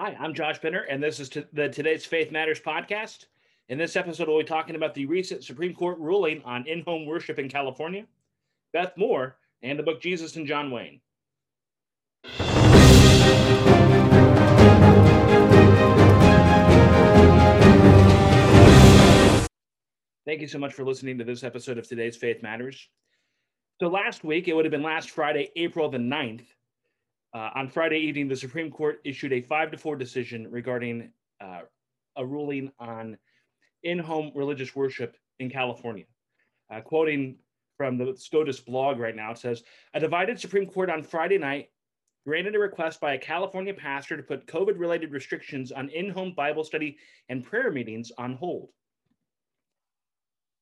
Hi, I'm Josh Benner, and this is t- the Today's Faith Matters podcast. In this episode, we'll be talking about the recent Supreme Court ruling on in home worship in California, Beth Moore, and the book Jesus and John Wayne. Thank you so much for listening to this episode of Today's Faith Matters. So, last week, it would have been last Friday, April the 9th, uh, on Friday evening, the Supreme Court issued a five to four decision regarding uh, a ruling on in-home religious worship in California. Uh, quoting from the SCOTUS blog right now, it says, a divided Supreme Court on Friday night granted a request by a California pastor to put COVID-related restrictions on in-home Bible study and prayer meetings on hold.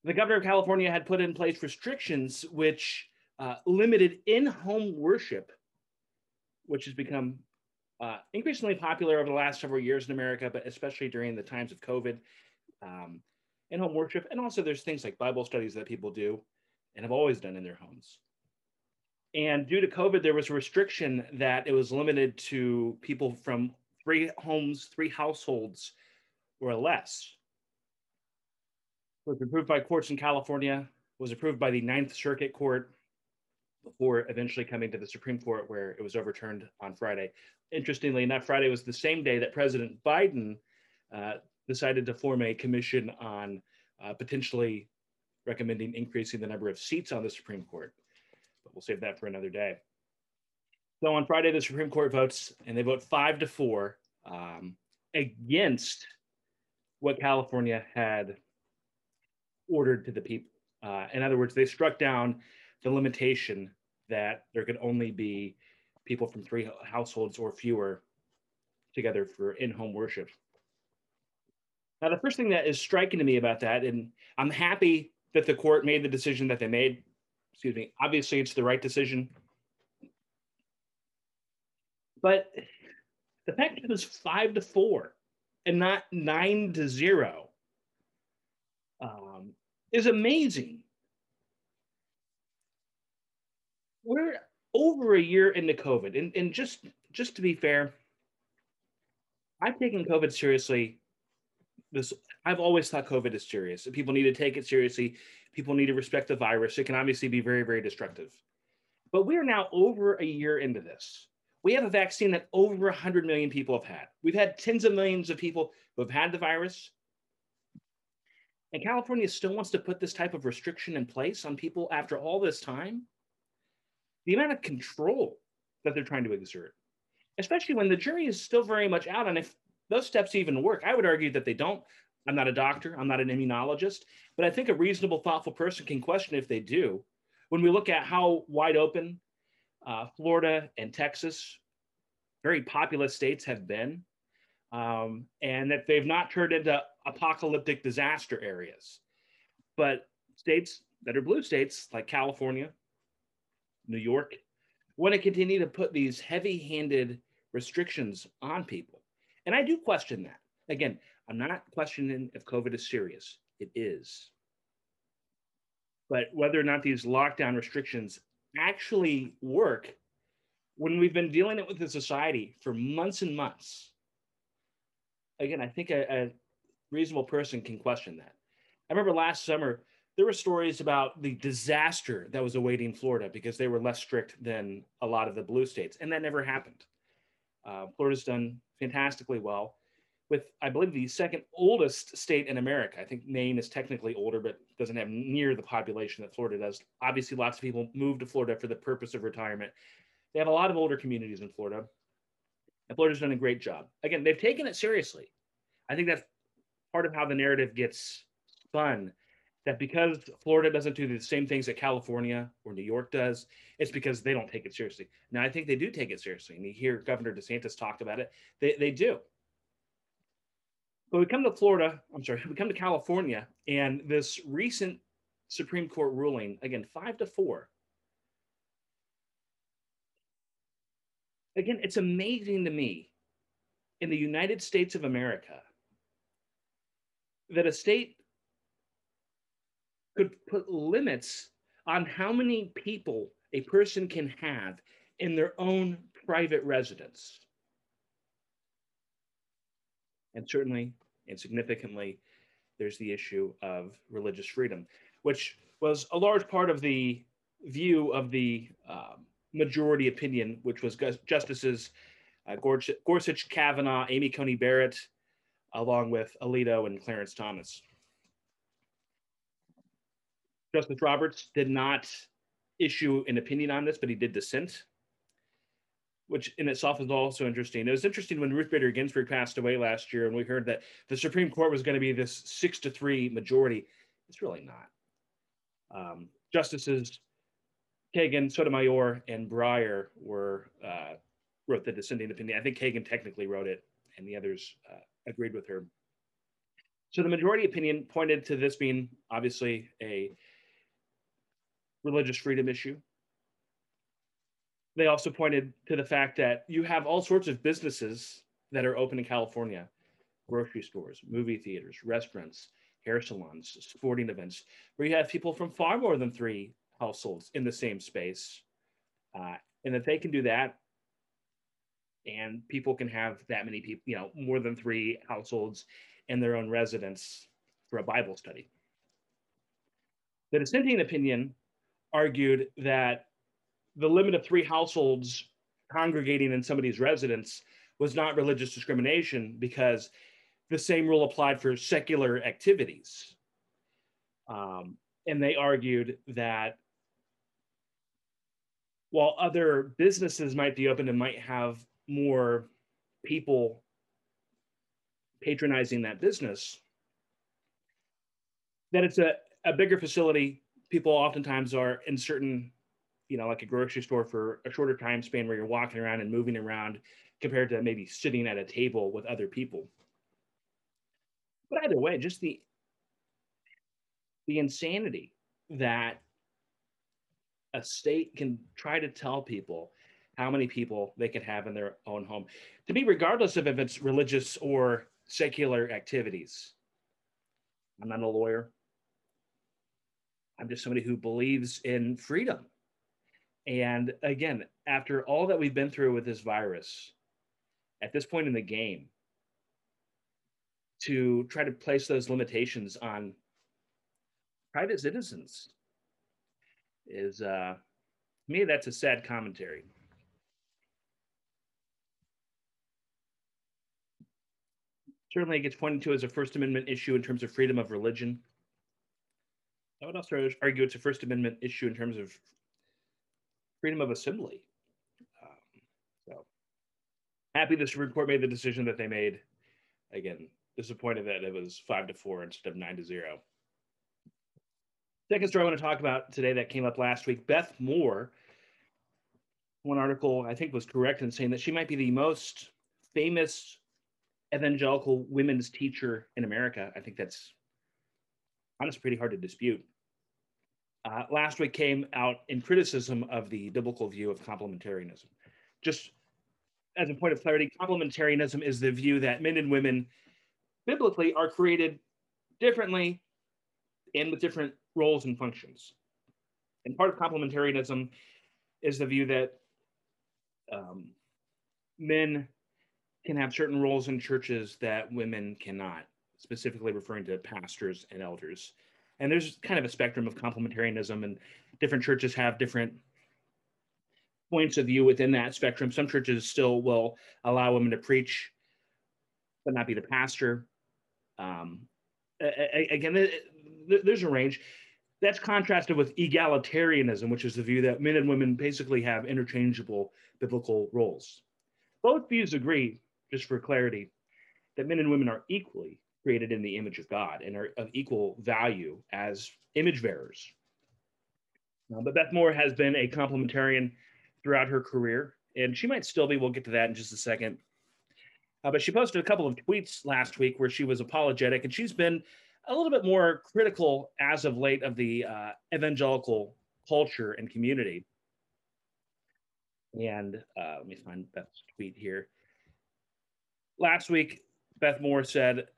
The governor of California had put in place restrictions which uh, limited in-home worship which has become uh, increasingly popular over the last several years in America, but especially during the times of COVID um, and home worship. And also, there's things like Bible studies that people do and have always done in their homes. And due to COVID, there was a restriction that it was limited to people from three homes, three households, or less. It was approved by courts in California, was approved by the Ninth Circuit Court, before eventually coming to the Supreme Court, where it was overturned on Friday. Interestingly enough, Friday was the same day that President Biden uh, decided to form a commission on uh, potentially recommending increasing the number of seats on the Supreme Court. But we'll save that for another day. So on Friday, the Supreme Court votes, and they vote five to four um, against what California had ordered to the people. Uh, in other words, they struck down the limitation that there could only be people from three households or fewer together for in-home worship. Now, the first thing that is striking to me about that, and I'm happy that the court made the decision that they made. Excuse me. Obviously, it's the right decision. But the fact that it was five to four and not nine to zero um, is amazing. we're over a year into COVID, and, and just just to be fair, I've taken COVID seriously. This I've always thought COVID is serious. People need to take it seriously. People need to respect the virus. It can obviously be very, very destructive. But we are now over a year into this. We have a vaccine that over 100 million people have had. We've had tens of millions of people who have had the virus. And California still wants to put this type of restriction in place on people after all this time the amount of control that they're trying to exert, especially when the jury is still very much out on if those steps even work. I would argue that they don't. I'm not a doctor, I'm not an immunologist, but I think a reasonable, thoughtful person can question if they do. When we look at how wide open uh, Florida and Texas, very populous states, have been, um, and that they've not turned into apocalyptic disaster areas. But states that are blue states like California, New York, want to continue to put these heavy handed restrictions on people. And I do question that. Again, I'm not questioning if COVID is serious, it is. But whether or not these lockdown restrictions actually work when we've been dealing it with the society for months and months, again, I think a, a reasonable person can question that. I remember last summer, there were stories about the disaster that was awaiting Florida because they were less strict than a lot of the blue states, and that never happened. Uh, Florida's done fantastically well with, I believe, the second oldest state in America. I think Maine is technically older, but doesn't have near the population that Florida does. Obviously, lots of people move to Florida for the purpose of retirement. They have a lot of older communities in Florida, and Florida's done a great job. Again, they've taken it seriously. I think that's part of how the narrative gets spun that because Florida doesn't do the same things that California or New York does, it's because they don't take it seriously. Now, I think they do take it seriously. And you hear Governor DeSantis talked about it. They, they do. But we come to Florida, I'm sorry, we come to California, and this recent Supreme Court ruling, again, five to four. Again, it's amazing to me in the United States of America that a state could put limits on how many people a person can have in their own private residence. And certainly and significantly, there's the issue of religious freedom, which was a large part of the view of the um, majority opinion, which was Justices uh, Gorsuch, Kavanaugh, Amy Coney Barrett, along with Alito and Clarence Thomas. Justice Roberts did not issue an opinion on this, but he did dissent, which in itself is also interesting. It was interesting when Ruth Bader Ginsburg passed away last year, and we heard that the Supreme Court was going to be this six to three majority. It's really not. Um, Justices Kagan, Sotomayor, and Breyer were uh, wrote the dissenting opinion. I think Kagan technically wrote it, and the others uh, agreed with her. So the majority opinion pointed to this being obviously a religious freedom issue. They also pointed to the fact that you have all sorts of businesses that are open in California grocery stores, movie theaters, restaurants, hair salons, sporting events, where you have people from far more than three households in the same space. Uh, and that they can do that, and people can have that many people, you know, more than three households in their own residence for a Bible study. The dissenting opinion argued that the limit of three households congregating in somebody's residence was not religious discrimination because the same rule applied for secular activities. Um, and they argued that while other businesses might be open and might have more people patronizing that business, that it's a, a bigger facility people oftentimes are in certain, you know, like a grocery store for a shorter time span where you're walking around and moving around compared to maybe sitting at a table with other people. But either way, just the the insanity that a state can try to tell people how many people they can have in their own home to me regardless of if it's religious or secular activities i'm not a lawyer I'm just somebody who believes in freedom. And again, after all that we've been through with this virus, at this point in the game, to try to place those limitations on private citizens is, uh, me, that's a sad commentary. Certainly, it gets pointed to as a First Amendment issue in terms of freedom of religion. I would also argue it's a First Amendment issue in terms of freedom of assembly. Um, so happy the Supreme Court made the decision that they made. Again, disappointed that it was five to four instead of nine to zero. Second story I want to talk about today that came up last week Beth Moore. One article I think was correct in saying that she might be the most famous evangelical women's teacher in America. I think that's honestly pretty hard to dispute. Uh, last week came out in criticism of the biblical view of complementarianism. Just as a point of clarity, complementarianism is the view that men and women biblically are created differently and with different roles and functions. And part of complementarianism is the view that um, men can have certain roles in churches that women cannot specifically referring to pastors and elders. And there's kind of a spectrum of complementarianism, and different churches have different points of view within that spectrum. Some churches still will allow women to preach, but not be the pastor. Um, again, there's a range. That's contrasted with egalitarianism, which is the view that men and women basically have interchangeable biblical roles. Both views agree, just for clarity, that men and women are equally created in the image of God and are of equal value as image bearers. Uh, but Beth Moore has been a complementarian throughout her career, and she might still be. We'll get to that in just a second. Uh, but she posted a couple of tweets last week where she was apologetic, and she's been a little bit more critical as of late of the uh, evangelical culture and community. And uh, let me find Beth's tweet here. Last week, Beth Moore said,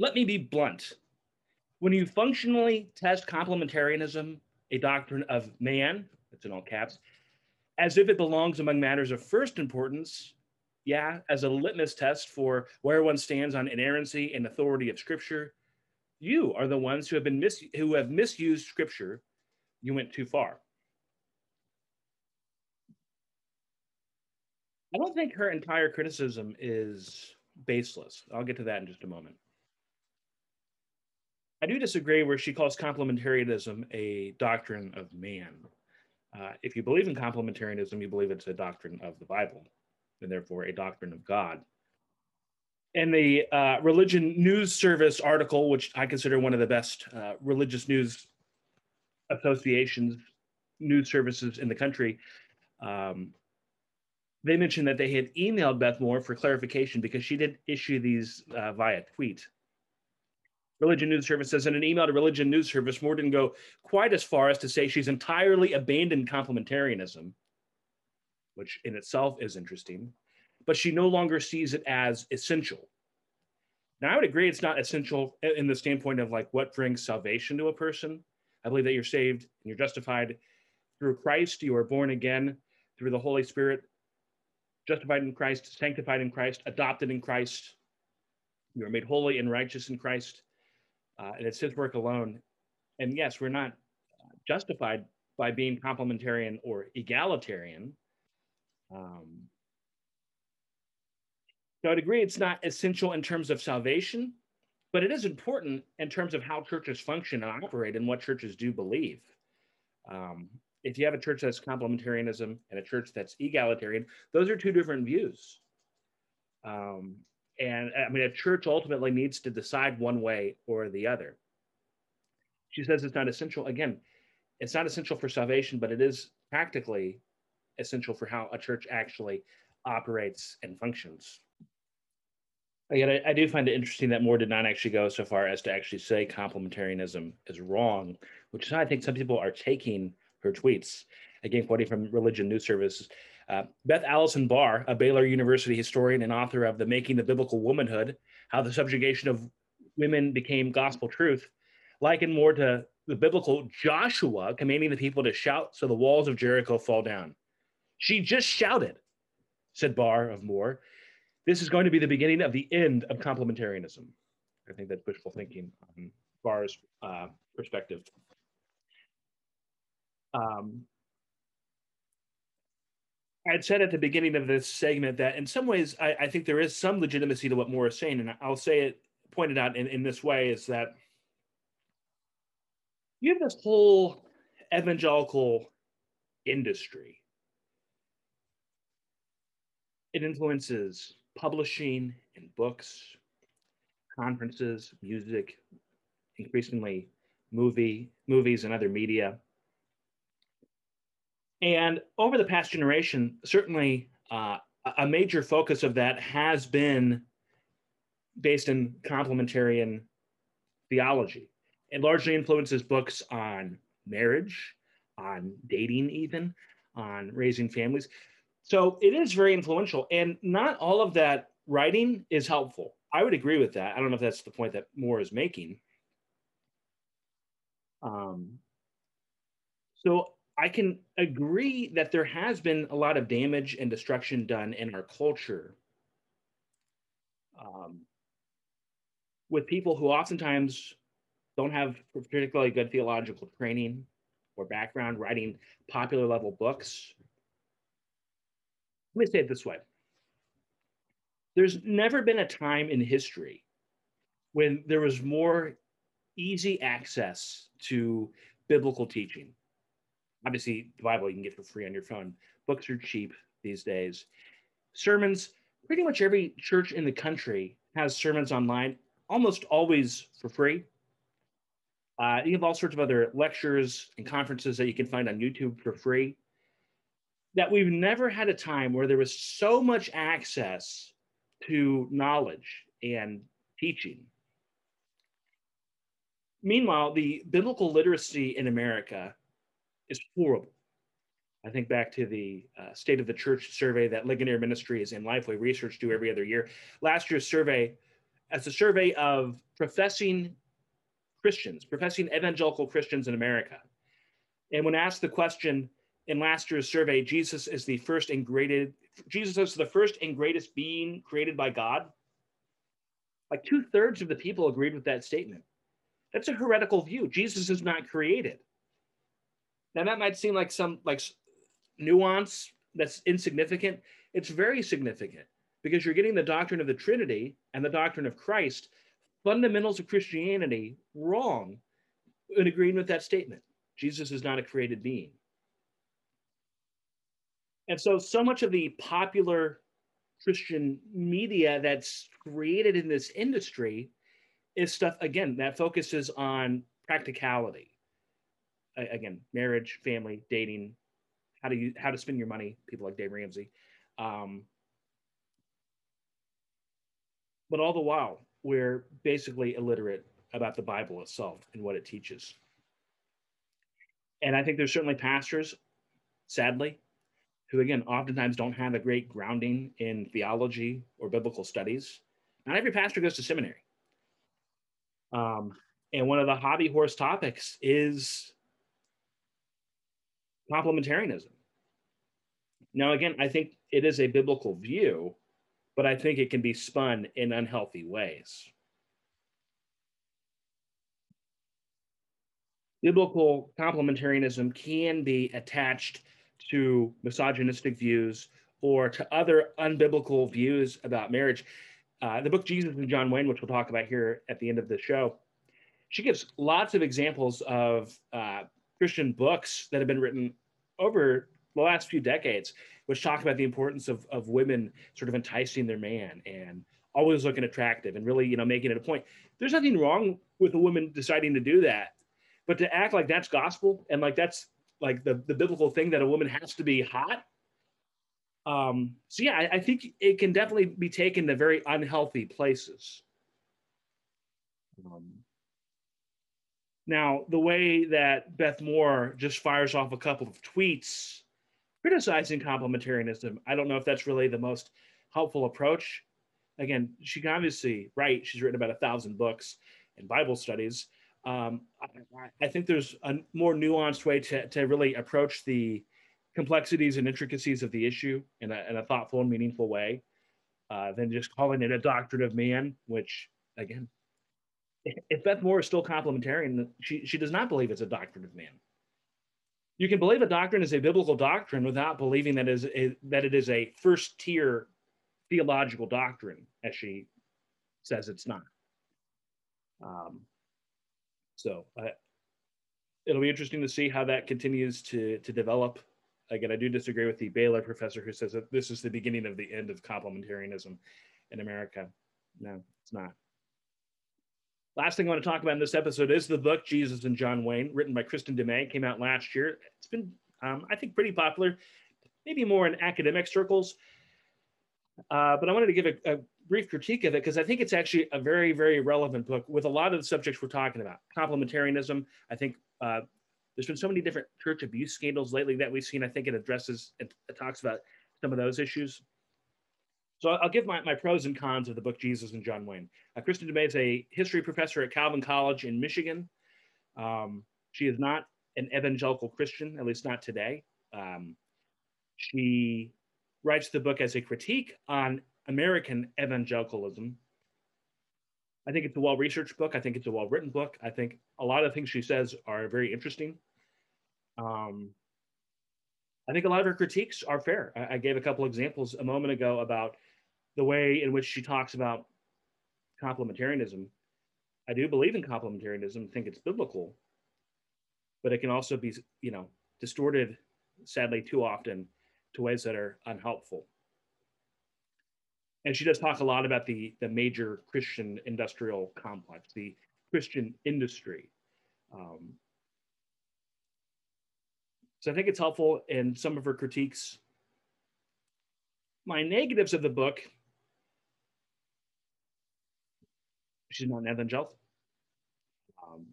let me be blunt. When you functionally test complementarianism, a doctrine of man, that's in all caps, as if it belongs among matters of first importance, yeah, as a litmus test for where one stands on inerrancy and authority of Scripture, you are the ones who have been mis- who have misused Scripture. You went too far. I don't think her entire criticism is baseless. I'll get to that in just a moment. I do disagree where she calls complementarianism a doctrine of man. Uh, if you believe in complementarianism, you believe it's a doctrine of the Bible and therefore a doctrine of God. And the uh, Religion News Service article, which I consider one of the best uh, religious news associations, news services in the country, um, they mentioned that they had emailed Beth Moore for clarification because she did issue these uh, via tweet. Religion News Service says in an email to Religion News Service, Moore didn't go quite as far as to say she's entirely abandoned complementarianism, which in itself is interesting, but she no longer sees it as essential. Now, I would agree it's not essential in the standpoint of like what brings salvation to a person. I believe that you're saved and you're justified through Christ, you are born again through the Holy Spirit justified in Christ, sanctified in Christ, adopted in Christ. You are made holy and righteous in Christ. Uh, and it's his work alone. And yes, we're not justified by being complementarian or egalitarian. Um, so I'd agree it's not essential in terms of salvation, but it is important in terms of how churches function and operate and what churches do believe. Um, if you have a church that's complementarianism and a church that's egalitarian, those are two different views. Um, and uh, I mean, a church ultimately needs to decide one way or the other. She says it's not essential. Again, it's not essential for salvation, but it is practically essential for how a church actually operates and functions. Again, I, I, do find it interesting that Moore did not actually go so far as to actually say complementarianism is wrong, which is how I think some people are taking her tweets. Again, quoting from Religion News Service, uh, Beth Allison Barr, a Baylor University historian and author of The Making of Biblical Womanhood, How the Subjugation of Women Became Gospel Truth, likened Moore to the biblical Joshua commanding the people to shout so the walls of Jericho fall down. She just shouted, said Barr of Moore. This is going to be the beginning of the end of complementarianism. I think that's wishful thinking on Barr's uh, perspective. Um, I'd said at the beginning of this segment that in some ways I, I, think there is some legitimacy to what Moore is saying, and I'll say it pointed out in, in this way is that you have this whole evangelical industry. It influences publishing and books, conferences, music, increasingly movie, movies and other media. And over the past generation, certainly uh, a major focus of that has been based in complementarian theology. It largely influences books on marriage, on dating, even on raising families. So it is very influential. And not all of that writing is helpful. I would agree with that. I don't know if that's the point that Moore is making. Um, so I can agree that there has been a lot of damage and destruction done in our culture um, with people who oftentimes don't have particularly good theological training or background writing popular level books. Let me say it this way there's never been a time in history when there was more easy access to biblical teaching obviously the Bible you can get for free on your phone. Books are cheap these days. Sermons, pretty much every church in the country has sermons online, almost always for free. Uh, you have all sorts of other lectures and conferences that you can find on YouTube for free. That we've never had a time where there was so much access to knowledge and teaching. Meanwhile, the biblical literacy in America is horrible. I think back to the uh, State of the Church survey that Ligonier Ministries and Lifeway Research do every other year. Last year's survey, as a survey of professing Christians, professing evangelical Christians in America. And when asked the question in last year's survey, Jesus is the first and greatest, Jesus is the first and greatest being created by God, like two thirds of the people agreed with that statement. That's a heretical view. Jesus is not created. Now that might seem like some like nuance that's insignificant. It's very significant because you're getting the doctrine of the Trinity and the doctrine of Christ, fundamentals of Christianity, wrong in agreeing with that statement. Jesus is not a created being. And so, so much of the popular Christian media that's created in this industry is stuff, again, that focuses on practicality. Again, marriage, family, dating, how do you how to spend your money, people like Dave Ramsey. Um, but all the while, we're basically illiterate about the Bible itself and what it teaches. And I think there's certainly pastors, sadly, who again oftentimes don't have a great grounding in theology or biblical studies. Not every pastor goes to seminary. Um, and one of the hobby horse topics is complementarianism. Now, again, I think it is a biblical view, but I think it can be spun in unhealthy ways. Biblical complementarianism can be attached to misogynistic views or to other unbiblical views about marriage. Uh, the book Jesus and John Wayne, which we'll talk about here at the end of the show, she gives lots of examples of uh, Christian books that have been written over the last few decades, which talk about the importance of, of women sort of enticing their man and always looking attractive and really, you know, making it a point. There's nothing wrong with a woman deciding to do that, but to act like that's gospel and like that's like the, the biblical thing that a woman has to be hot. Um, so yeah, I, I think it can definitely be taken to very unhealthy places. Um, now, the way that Beth Moore just fires off a couple of tweets criticizing complementarianism, I don't know if that's really the most helpful approach. Again, she can obviously write. She's written about a thousand books and Bible studies. Um, I, I, think there's a more nuanced way to, to really approach the complexities and intricacies of the issue in a, in a thoughtful and meaningful way uh, than just calling it a doctrine of man, which, again, if Beth Moore is still complementarian, she, she does not believe it's a doctrine of man. You can believe a doctrine is a biblical doctrine without believing that is a, that it is a first tier theological doctrine, as she says it's not. Um, so uh, it'll be interesting to see how that continues to to develop. Again, I do disagree with the Baylor professor who says that this is the beginning of the end of complementarianism in America. No, it's not. Last thing I want to talk about in this episode is the book Jesus and John Wayne, written by Kristin Mez, came out last year. It's been, um, I think, pretty popular, maybe more in academic circles. Uh, but I wanted to give a, a brief critique of it because I think it's actually a very, very relevant book with a lot of the subjects we're talking about. Complementarianism. I think uh, there's been so many different church abuse scandals lately that we've seen. I think it addresses, it, it talks about some of those issues. So I'll give my, my pros and cons of the book Jesus and John Wayne. Uh, Kristin Du Mez is a history professor at Calvin College in Michigan. Um, she is not an evangelical Christian, at least not today. Um, she writes the book as a critique on American evangelicalism. I think it's a well researched book. I think it's a well written book. I think a lot of things she says are very interesting. Um, I think a lot of her critiques are fair. I, I gave a couple examples a moment ago about the way in which she talks about complementarianism. I do believe in complementarianism, think it's biblical, but it can also be, you know, distorted, sadly, too often to ways that are unhelpful and she does talk a lot about the the major Christian industrial complex, the Christian industry. Um, so I think it's helpful in some of her critiques. My negatives of the book, she's not an evangelical. Um,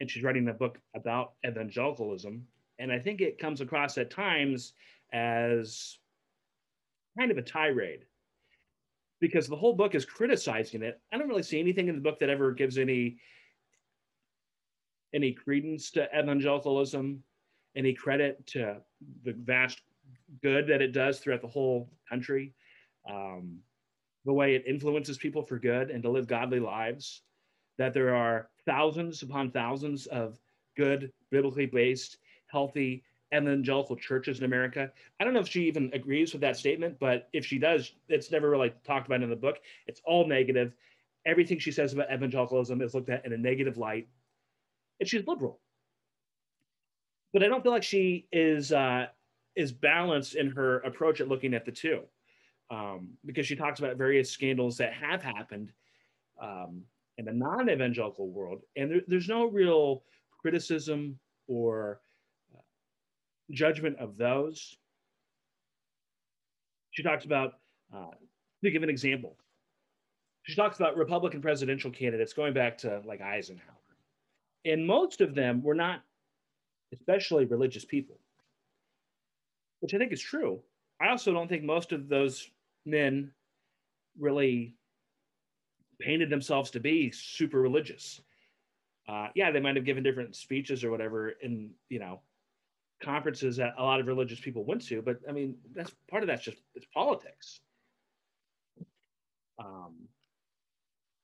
and she's writing a book about evangelicalism. And I think it comes across at times as kind of a tirade because the whole book is criticizing it. I don't really see anything in the book that ever gives any any credence to evangelicalism, any credit to the vast good that it does throughout the whole country, um, the way it influences people for good and to live godly lives, that there are thousands upon thousands of good, biblically based, healthy evangelical churches in America. I don't know if she even agrees with that statement, but if she does, it's never really talked about in the book. It's all negative. Everything she says about evangelicalism is looked at in a negative light, and she's liberal. But I don't feel like she is uh, is balanced in her approach at looking at the two, um, because she talks about various scandals that have happened um, in the non-evangelical world, and there, there's no real criticism or uh, judgment of those. She talks about, uh, to give an example, she talks about Republican presidential candidates going back to like Eisenhower. And most of them were not especially religious people, which I think is true. I also don't think most of those men really painted themselves to be super religious. Uh, yeah, they might have given different speeches or whatever in you know conferences that a lot of religious people went to, but I mean that's part of that's just it's politics. Um,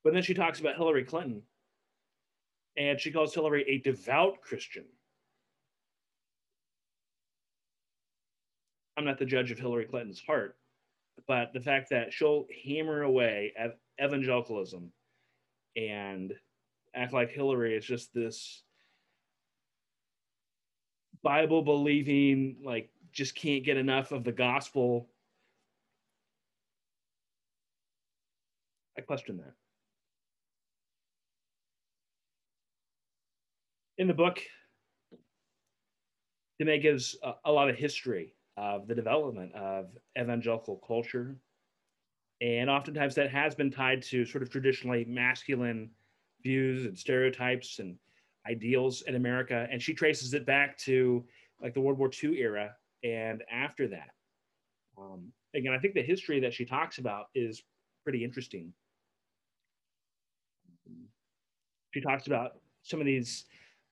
but then she talks about Hillary Clinton, and she calls Hillary a devout Christian. I'm not the judge of Hillary Clinton's heart, but the fact that she'll hammer away at evangelicalism and act like Hillary is just this Bible believing, like, just can't get enough of the gospel. I question that. In the book, Du Mez gives a, a lot of history of the development of evangelical culture. And oftentimes that has been tied to sort of traditionally masculine views and stereotypes and ideals in America. And she traces it back to like the World War II era and after that. Um, again, I think the history that she talks about is pretty interesting. She talks about some of these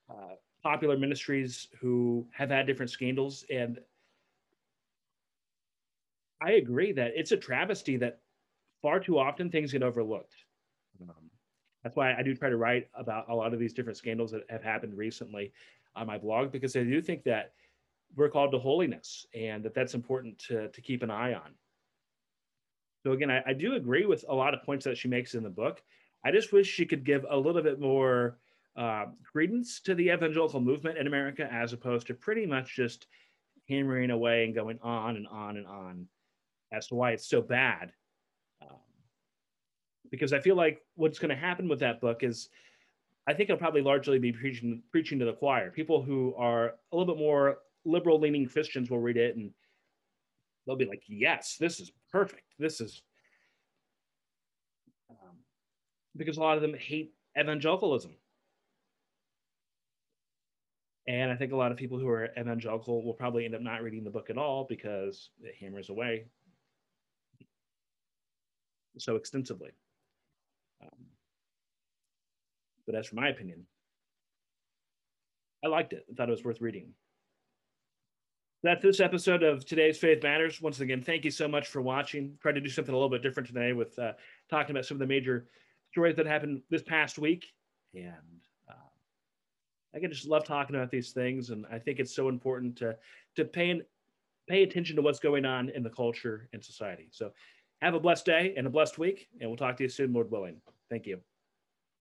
uh, popular ministries who have had different scandals and I agree that it's a travesty that far too often things get overlooked. Um, that's why I do try to write about a lot of these different scandals that have happened recently on my blog because I do think that we're called to holiness and that that's important to, to keep an eye on. So again, I, I do agree with a lot of points that she makes in the book. I just wish she could give a little bit more uh, credence to the evangelical movement in America as opposed to pretty much just hammering away and going on and on and on as to why it's so bad. Um, because I feel like what's going to happen with that book is I think it'll probably largely be preaching preaching to the choir. People who are a little bit more liberal leaning Christians will read it and they'll be like, "Yes, this is perfect. This is," um, because a lot of them hate evangelicalism. And I think a lot of people who are evangelical will probably end up not reading the book at all because it hammers away so extensively. Um, but as for my opinion, I liked it. I thought it was worth reading. That's this episode of today's Faith Matters. Once again, thank you so much for watching. Tried to do something a little bit different today with uh, talking about some of the major stories that happened this past week. And uh, I can just love talking about these things. And I think it's so important to, to pay, pay attention to what's going on in the culture and society. So have a blessed day and a blessed week, and we'll talk to you soon, Lord willing. Thank you.